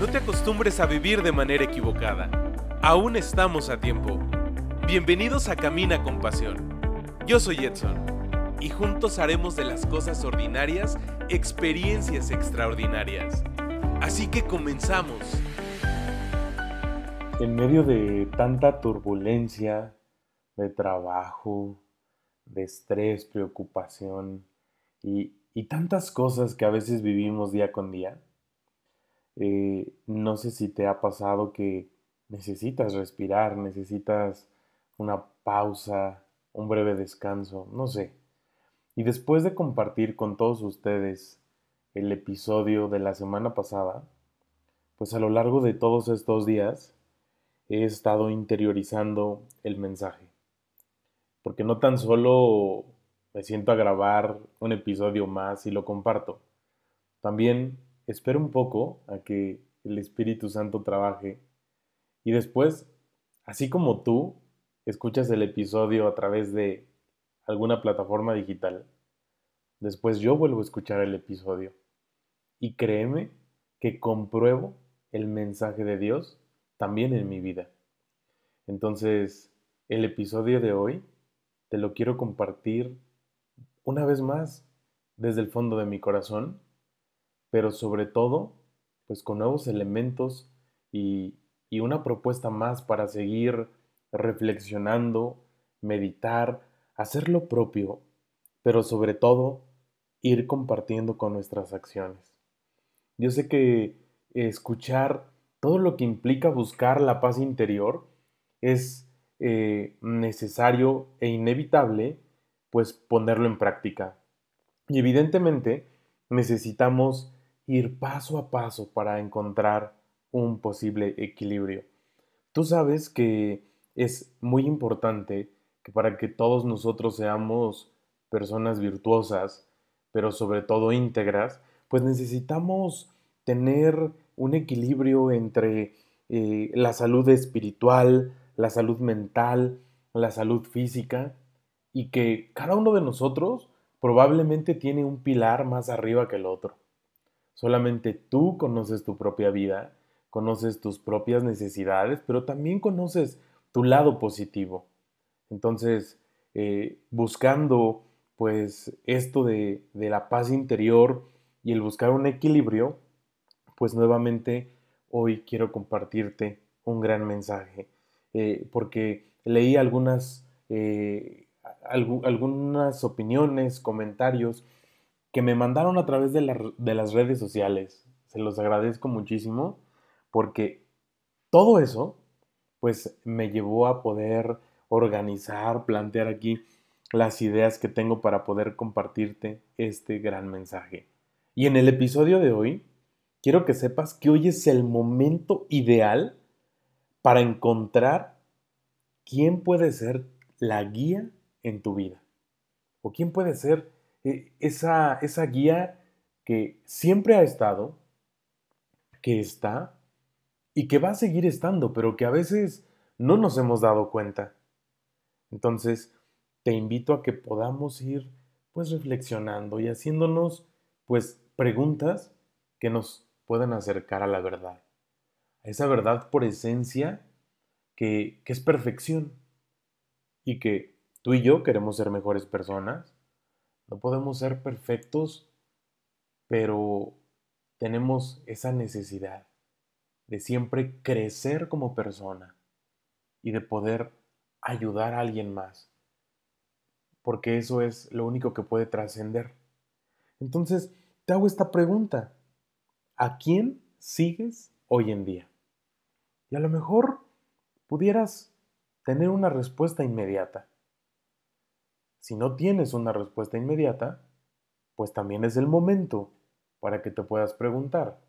No te acostumbres a vivir de manera equivocada. Aún estamos a tiempo. Bienvenidos a Camina con Pasión. Yo soy Edson y juntos haremos de las cosas ordinarias experiencias extraordinarias. Así que comenzamos. En medio de tanta turbulencia, de trabajo, de estrés, preocupación y, y tantas cosas que a veces vivimos día con día, eh, no sé si te ha pasado que necesitas respirar, necesitas una pausa, un breve descanso, no sé. Y después de compartir con todos ustedes el episodio de la semana pasada, pues a lo largo de todos estos días he estado interiorizando el mensaje. Porque no tan solo me siento a grabar un episodio más y lo comparto, también espero un poco a que el Espíritu Santo trabaje y después, así como tú escuchas el episodio a través de alguna plataforma digital, después yo vuelvo a escuchar el episodio y créeme que compruebo el mensaje de Dios también en mi vida. Entonces, el episodio de hoy te lo quiero compartir una vez más desde el fondo de mi corazón pero sobre todo, pues con nuevos elementos y, y una propuesta más para seguir reflexionando, meditar, hacer lo propio, pero sobre todo ir compartiendo con nuestras acciones. Yo sé que escuchar todo lo que implica buscar la paz interior es eh, necesario e inevitable pues ponerlo en práctica. Y evidentemente necesitamos ir paso a paso para encontrar un posible equilibrio. Tú sabes que es muy importante que para que todos nosotros seamos personas virtuosas, pero sobre todo íntegras, pues necesitamos tener un equilibrio entre eh, la salud espiritual, la salud mental, la salud física, y que cada uno de nosotros probablemente tiene un pilar más arriba que el otro. Solamente tú conoces tu propia vida, conoces tus propias necesidades, pero también conoces tu lado positivo. Entonces, eh, buscando pues esto de, la paz interior y el buscar un equilibrio, pues nuevamente hoy quiero compartirte un gran mensaje, eh, porque leí algunas, eh, algunas opiniones, comentarios que me mandaron a través de, las redes sociales. Se los agradezco muchísimo porque todo eso pues me llevó a poder organizar, plantear aquí las ideas que tengo para poder compartirte este gran mensaje. Y en el episodio de hoy, quiero que sepas que hoy es el momento ideal para encontrar quién puede ser la guía en tu vida. O quién puede ser eh, esa, esa guía que siempre ha estado, que está y que va a seguir estando, pero que a veces no nos hemos dado cuenta. Entonces, te invito a que podamos ir pues reflexionando y haciéndonos pues preguntas que nos puedan acercar a la verdad. A esa verdad por esencia que, que es perfección y que tú y yo queremos ser mejores personas, no podemos ser perfectos, pero tenemos esa necesidad de siempre crecer como persona y de poder ayudar a alguien más, porque eso es lo único que puede trascender. Entonces, te hago esta pregunta. ¿A quién sigues hoy en día? Y a lo mejor pudieras tener una respuesta inmediata. Si no tienes una respuesta inmediata, pues también es el momento para que te puedas preguntar,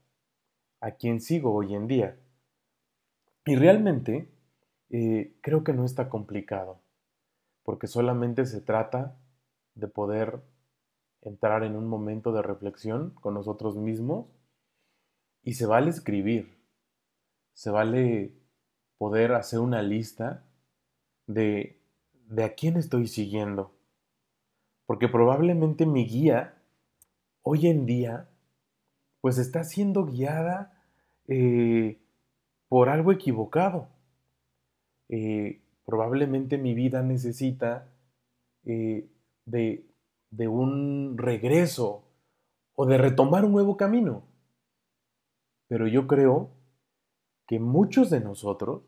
¿a quién sigo hoy en día? Y realmente eh, creo que no está complicado, porque solamente se trata de poder entrar en un momento de reflexión con nosotros mismos y se vale escribir, se vale poder hacer una lista de, de a quién estoy siguiendo porque probablemente mi guía hoy en día pues está siendo guiada eh, por algo equivocado. Eh, probablemente mi vida necesita eh, de, de un regreso o de retomar un nuevo camino. Pero yo creo que muchos de nosotros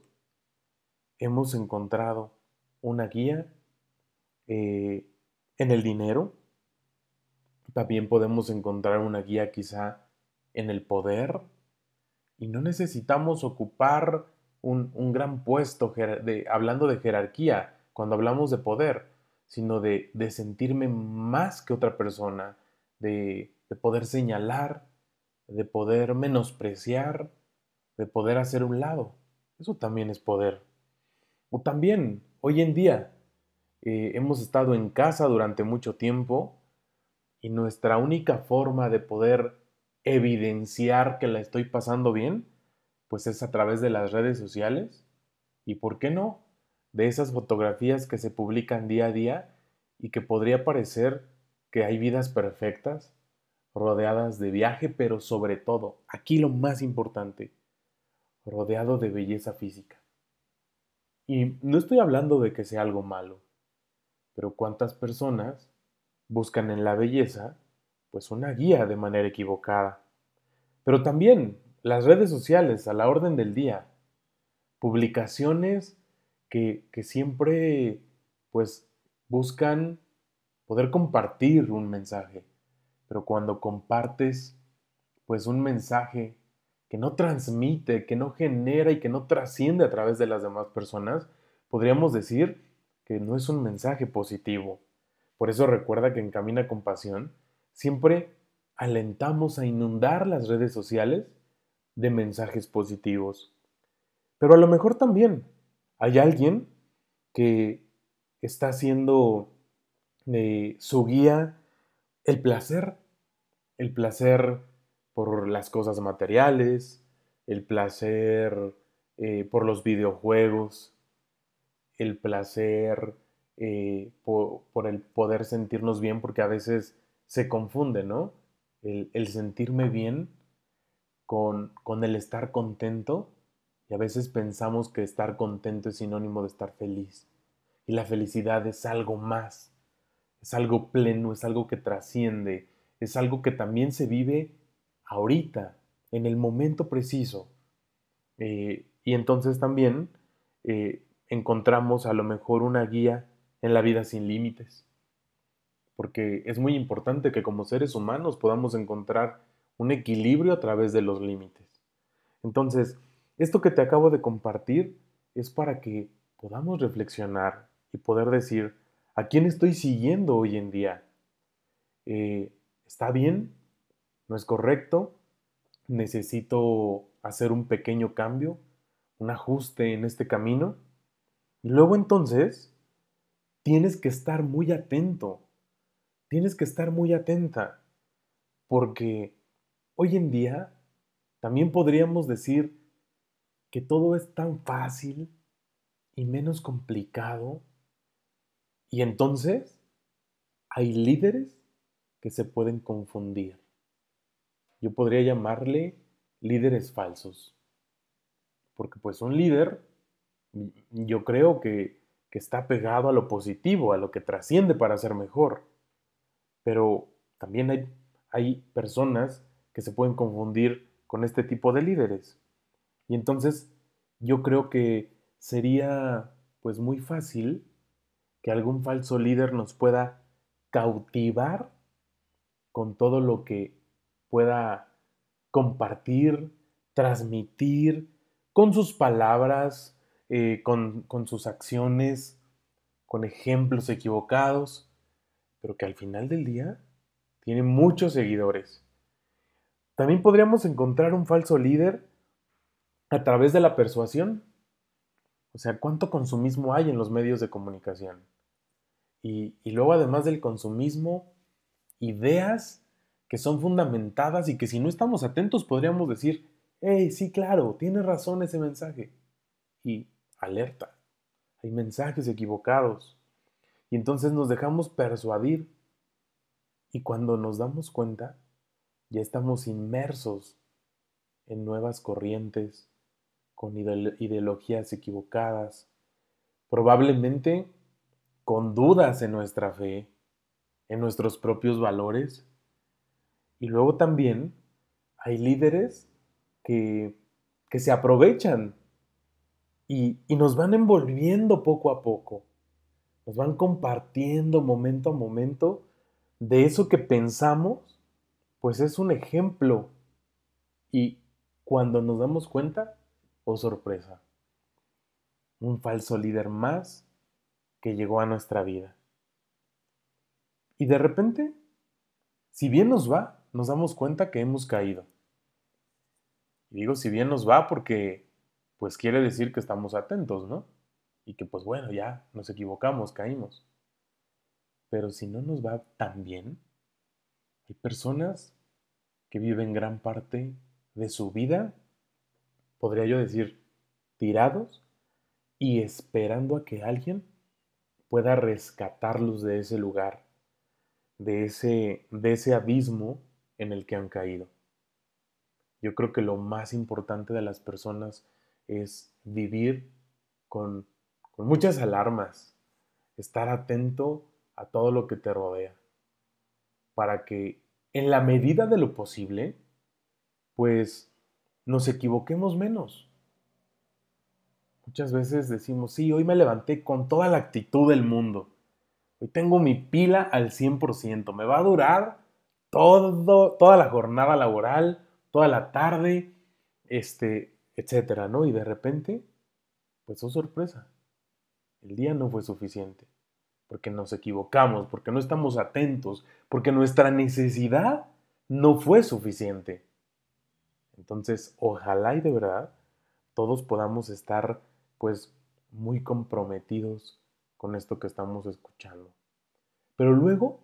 hemos encontrado una guía en el dinero, también podemos encontrar una guía quizá en el poder y no necesitamos ocupar un, gran puesto de, hablando de jerarquía cuando hablamos de poder, sino de, sentirme más que otra persona, de, de poder señalar, de poder menospreciar, de poder hacer un lado. Eso también es poder. O también, hoy en día, eh, hemos estado en casa durante mucho tiempo y nuestra única forma de poder evidenciar que la estoy pasando bien, pues es a través de las redes sociales y, ¿por qué no?, de esas fotografías que se publican día a día y que podría parecer que hay vidas perfectas, rodeadas de viaje, pero sobre todo, aquí lo más importante, rodeado de belleza física. Y no estoy hablando de que sea algo malo, pero cuántas personas buscan en la belleza pues una guía de manera equivocada. Pero también las redes sociales a la orden del día, publicaciones que, que siempre pues buscan poder compartir un mensaje, pero cuando compartes pues un mensaje que no transmite, que no genera y que no trasciende a través de las demás personas, podríamos decir que no es un mensaje positivo. Por eso recuerda que en Camina con Pasión siempre alentamos a inundar las redes sociales de mensajes positivos. Pero a lo mejor también hay alguien que está haciendo de su guía el placer, el placer por las cosas materiales, el placer eh, por los videojuegos, el placer eh, por, el poder sentirnos bien, porque a veces se confunde, ¿no? El, sentirme bien con, con el estar contento, y a veces pensamos que estar contento es sinónimo de estar feliz. Y la felicidad es algo más, es algo pleno, es algo que trasciende, es algo que también se vive ahorita, en el momento preciso. Eh, y entonces también eh, encontramos a lo mejor una guía en la vida sin límites. Porque es muy importante que como seres humanos podamos encontrar un equilibrio a través de los límites. Entonces, esto que te acabo de compartir es para que podamos reflexionar y poder decir, ¿a quién estoy siguiendo hoy en día? Eh, ¿Está bien? ¿No es correcto? ¿Necesito hacer un pequeño cambio? ¿Un ajuste en este camino? Y luego entonces tienes que estar muy atento, tienes que estar muy atenta, porque hoy en día también podríamos decir que todo es tan fácil y menos complicado, y entonces hay líderes que se pueden confundir. Yo podría llamarle líderes falsos, porque pues un líder, yo creo que que está pegado a lo positivo, a lo que trasciende para ser mejor. Pero también hay, hay personas que se pueden confundir con este tipo de líderes. Y entonces yo creo que sería pues muy fácil que algún falso líder nos pueda cautivar con todo lo que pueda compartir, transmitir, con sus palabras, eh, con, sus acciones, con ejemplos equivocados, pero que al final del día tiene muchos seguidores. También podríamos encontrar un falso líder a través de la persuasión. O sea, ¿cuánto consumismo hay en los medios de comunicación? Y, y, luego, además del consumismo, ideas que son fundamentadas y que si no estamos atentos podríamos decir, hey, sí, claro, tiene razón ese mensaje. Y alerta, hay mensajes equivocados. Y entonces nos dejamos persuadir. Y cuando nos damos cuenta, ya estamos inmersos en nuevas corrientes, con ideologías equivocadas, probablemente con dudas en nuestra fe, en nuestros propios valores. Y luego también hay líderes que, que se aprovechan y, y nos van envolviendo poco a poco, nos van compartiendo momento a momento de eso que pensamos, pues es un ejemplo. Y cuando nos damos cuenta, oh sorpresa, un falso líder más que llegó a nuestra vida. Y de repente, si bien nos va, nos damos cuenta que hemos caído. Y digo si bien nos va porque pues quiere decir que estamos atentos, ¿no? Y que pues bueno, ya nos equivocamos, caímos. Pero si no nos va tan bien, hay personas que viven gran parte de su vida, podría yo decir, tirados y esperando a que alguien pueda rescatarlos de ese lugar, de ese, de ese abismo en el que han caído. Yo creo que lo más importante de las personas es vivir con, con muchas alarmas, estar atento a todo lo que te rodea, para que en la medida de lo posible, pues nos equivoquemos menos. Muchas veces decimos, sí, hoy me levanté con toda la actitud del mundo. Hoy tengo mi pila al 100%. Me va a durar todo, toda la jornada laboral, toda la tarde, este, etcétera, ¿no? Y de repente, pues oh sorpresa. El día no fue suficiente porque nos equivocamos, porque no estamos atentos, porque nuestra necesidad no fue suficiente. Entonces, ojalá y de verdad todos podamos estar pues muy comprometidos con esto que estamos escuchando. Pero luego,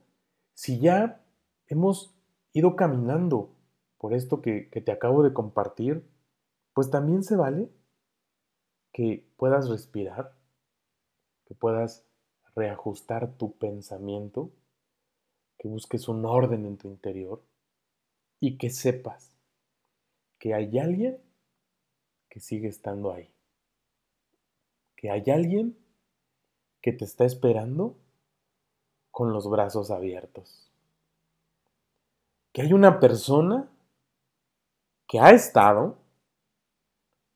si ya hemos ido caminando por esto que, que te acabo de compartir, pues también se vale que puedas respirar, que puedas reajustar tu pensamiento, que busques un orden en tu interior y que sepas que hay alguien que sigue estando ahí. Que hay alguien que te está esperando con los brazos abiertos. Que hay una persona que ha estado,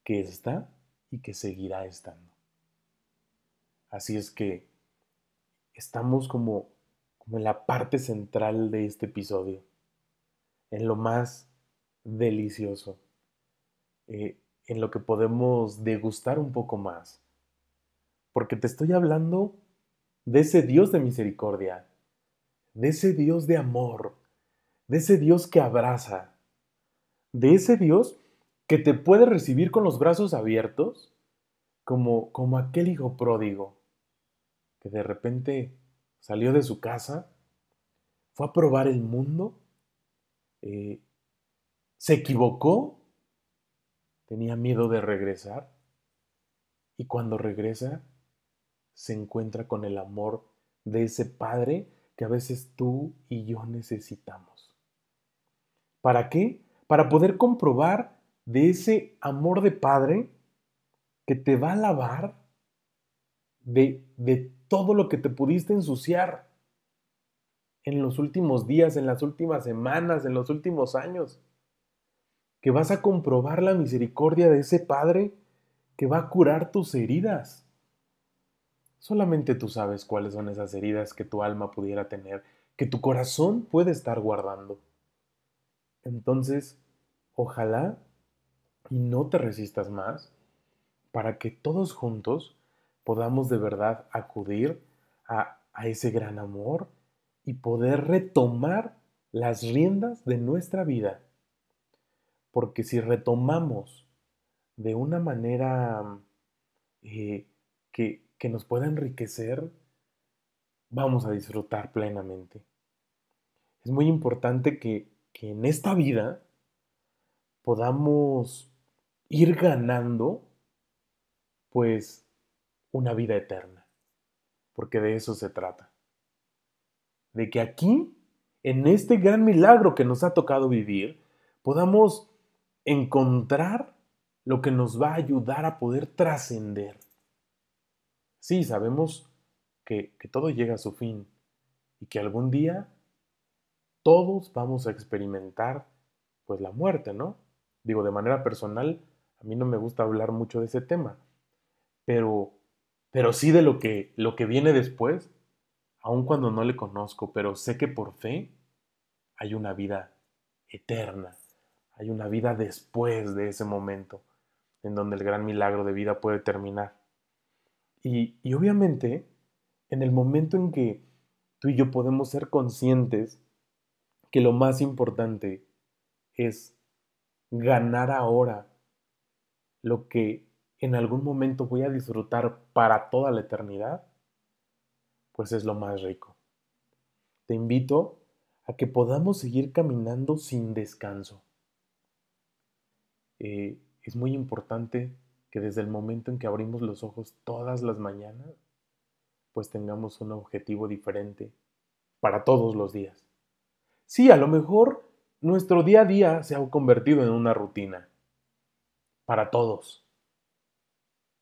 que está y que seguirá estando. Así es que estamos como, como en la parte central de este episodio, en lo más delicioso, eh, en lo que podemos degustar un poco más. Porque te estoy hablando de ese Dios de misericordia, de ese Dios de amor, de ese Dios que abraza, de ese Dios que te puede recibir con los brazos abiertos, como, como aquel hijo pródigo que de repente salió de su casa, fue a probar el mundo, eh, se equivocó, tenía miedo de regresar y cuando regresa se encuentra con el amor de ese padre que a veces tú y yo necesitamos. ¿Para qué? Para poder comprobar de ese amor de padre que te va a lavar de, de todo lo que te pudiste ensuciar en los últimos días, en las últimas semanas, en los últimos años. Que vas a comprobar la misericordia de ese Padre que va a curar tus heridas. Solamente tú sabes cuáles son esas heridas que tu alma pudiera tener, que tu corazón puede estar guardando. Entonces, ojalá y no te resistas más para que todos juntos podamos de verdad acudir a, ese gran amor y poder retomar las riendas de nuestra vida. Porque si retomamos de una manera eh, que, que, nos pueda enriquecer, vamos a disfrutar plenamente. Es muy importante que, que en esta vida podamos ir ganando, pues, una vida eterna, porque de eso se trata. De que aquí, en este gran milagro que nos ha tocado vivir, podamos encontrar lo que nos va a ayudar a poder trascender. Sí, sabemos que, que todo llega a su fin y que algún día todos vamos a experimentar pues la muerte, ¿no? Digo, de manera personal, a mí no me gusta hablar mucho de ese tema, pero, pero sí de lo que, lo que viene después, aun cuando no le conozco, pero sé que por fe hay una vida eterna, hay una vida después de ese momento, en donde el gran milagro de vida puede terminar. Y, y obviamente, en el momento en que tú y yo podemos ser conscientes que lo más importante es ganar ahora lo que en algún momento voy a disfrutar para toda la eternidad, pues es lo más rico. Te invito a que podamos seguir caminando sin descanso. Eh, es muy importante que desde el momento en que abrimos los ojos todas las mañanas, pues tengamos un objetivo diferente para todos los días. Sí, a lo mejor nuestro día a día se ha convertido en una rutina para todos.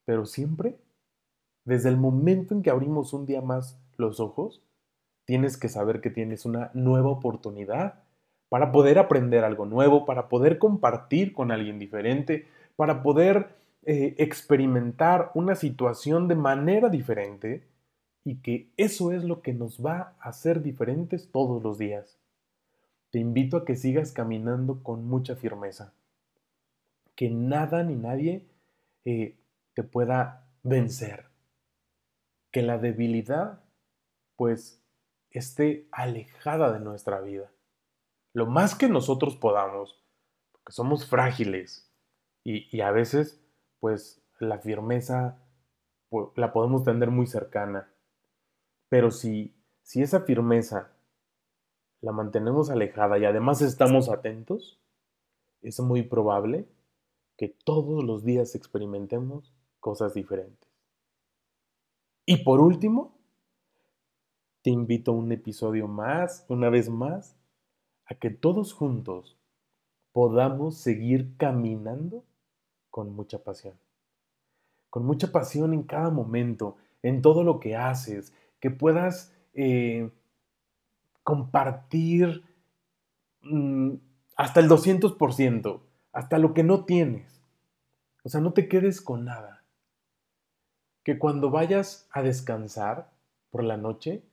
Pero siempre, desde el momento en que abrimos un día más los ojos, tienes que saber que tienes una nueva oportunidad para poder aprender algo nuevo, para poder compartir con alguien diferente, para poder eh, experimentar una situación de manera diferente y que eso es lo que nos va a hacer diferentes todos los días. Te invito a que sigas caminando con mucha firmeza, que nada ni nadie eh, te pueda vencer, que la debilidad pues esté alejada de nuestra vida, lo más que nosotros podamos, porque somos frágiles y, a veces pues la firmeza la podemos tener muy cercana, pero si, si esa firmeza la mantenemos alejada y además estamos atentos, es muy probable que todos los días experimentemos cosas diferentes. Y por último, te invito a un episodio más, una vez más, a que todos juntos podamos seguir caminando con mucha pasión. Con mucha pasión en cada momento, en todo lo que haces, que puedas eh, compartir mm, hasta el 200%, hasta lo que no tienes. O sea, no te quedes con nada. Que cuando vayas a descansar por la noche,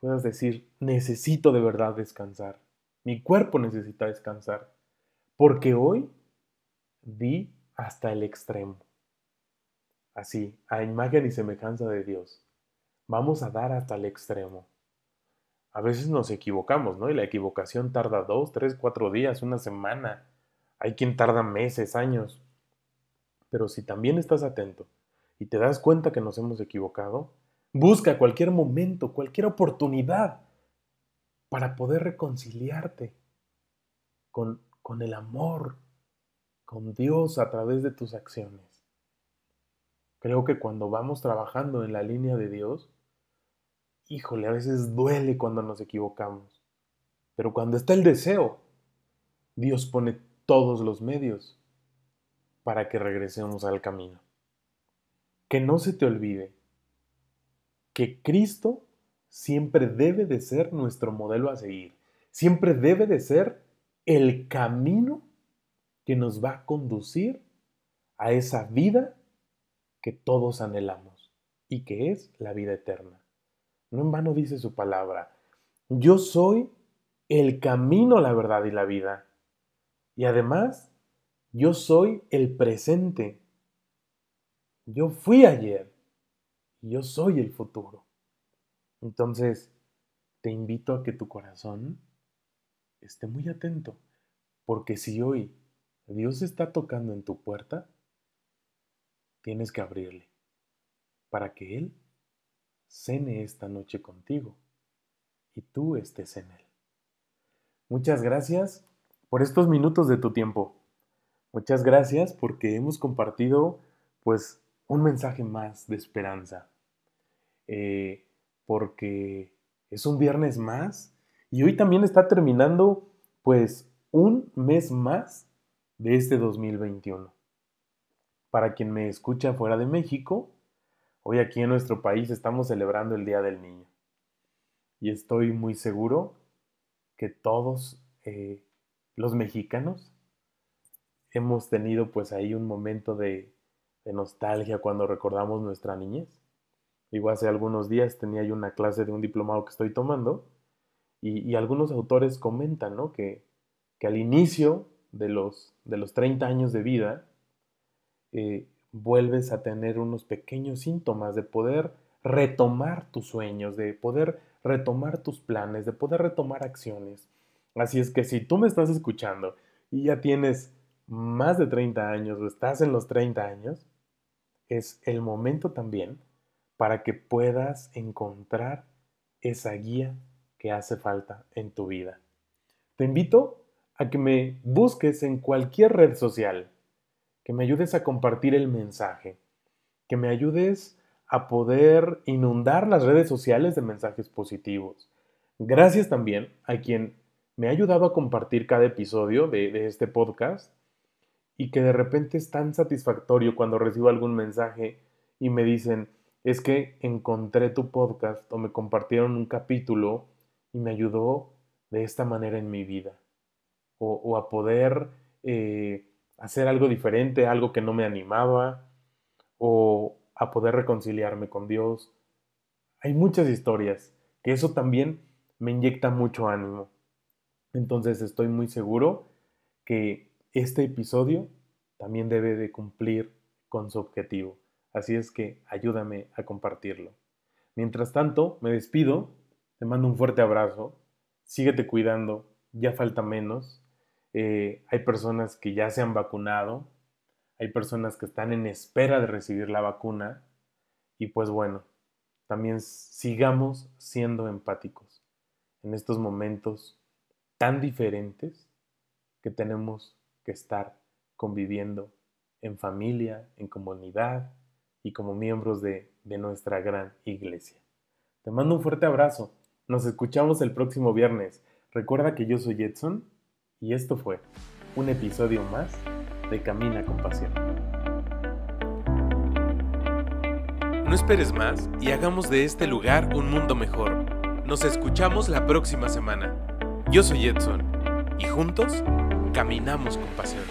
puedas decir, necesito de verdad descansar. Mi cuerpo necesita descansar. Porque hoy di hasta el extremo. Así, a imagen y semejanza de Dios. Vamos a dar hasta el extremo a veces nos equivocamos, ¿no? Y la equivocación tarda dos, tres, cuatro días, una semana. Hay quien tarda meses, años. Pero si también estás atento y te das cuenta que nos hemos equivocado, busca cualquier momento, cualquier oportunidad para poder reconciliarte con, el amor, con Dios a través de tus acciones. Creo que cuando vamos trabajando en la línea de Dios, híjole, a veces duele cuando nos equivocamos. Pero cuando está el deseo, Dios pone todos los medios para que regresemos al camino. Que no se te olvide que Cristo siempre debe de ser nuestro modelo a seguir. Siempre debe de ser el camino que nos va a conducir a esa vida que todos anhelamos y que es la vida eterna. No en vano dice su palabra. Yo soy el camino, la verdad y la vida. Y además, yo soy el presente. Yo fui ayer. Yo soy el futuro. Entonces, te invito a que tu corazón esté muy atento. Porque si hoy Dios está tocando en tu puerta, tienes que abrirle para que Él cene esta noche contigo y tú estés en él. Muchas gracias por estos minutos de tu tiempo. Muchas gracias porque hemos compartido pues un mensaje más de esperanza. Eh, porque es un viernes más y hoy también está terminando pues un mes más de este 2021. Para quien me escucha fuera de México, hoy aquí en nuestro país estamos celebrando el Día del Niño. Y estoy muy seguro que todos eh, los mexicanos hemos tenido pues ahí un momento de, nostalgia cuando recordamos nuestra niñez. Igual hace algunos días tenía yo una clase de un diplomado que estoy tomando y, algunos autores comentan que, que, al inicio de los, de los 30 años de vida eh, vuelves a tener unos pequeños síntomas de poder retomar tus sueños, de poder retomar tus planes, de poder retomar acciones. Así es que si tú me estás escuchando y ya tienes más de 30 años o estás en los 30 años, es el momento también para que puedas encontrar esa guía que hace falta en tu vida. Te invito a que me busques en cualquier red social, que me ayudes a compartir el mensaje, que me ayudes a poder inundar las redes sociales de mensajes positivos. Gracias también a quien me ha ayudado a compartir cada episodio de, este podcast y que de repente es tan satisfactorio cuando recibo algún mensaje y me dicen, es que encontré tu podcast o me compartieron un capítulo y me ayudó de esta manera en mi vida. O, a poder eh, hacer algo diferente, algo que no me animaba, o a poder reconciliarme con Dios. Hay muchas historias que eso también me inyecta mucho ánimo. Entonces estoy muy seguro que este episodio también debe de cumplir con su objetivo. Así es que ayúdame a compartirlo. Mientras tanto, me despido, te mando un fuerte abrazo, síguete cuidando, ya falta menos. Eh, hay personas que ya se han vacunado, hay personas que están en espera de recibir la vacuna y pues bueno, también sigamos siendo empáticos en estos momentos tan diferentes que tenemos que estar conviviendo en familia, en comunidad y como miembros de, nuestra gran iglesia. Te mando un fuerte abrazo. Nos escuchamos el próximo viernes. Recuerda que yo soy Edson y esto fue un episodio más de Camina con Pasión. No esperes más y hagamos de este lugar un mundo mejor. Nos escuchamos la próxima semana. Yo soy Edson y juntos caminamos con pasión.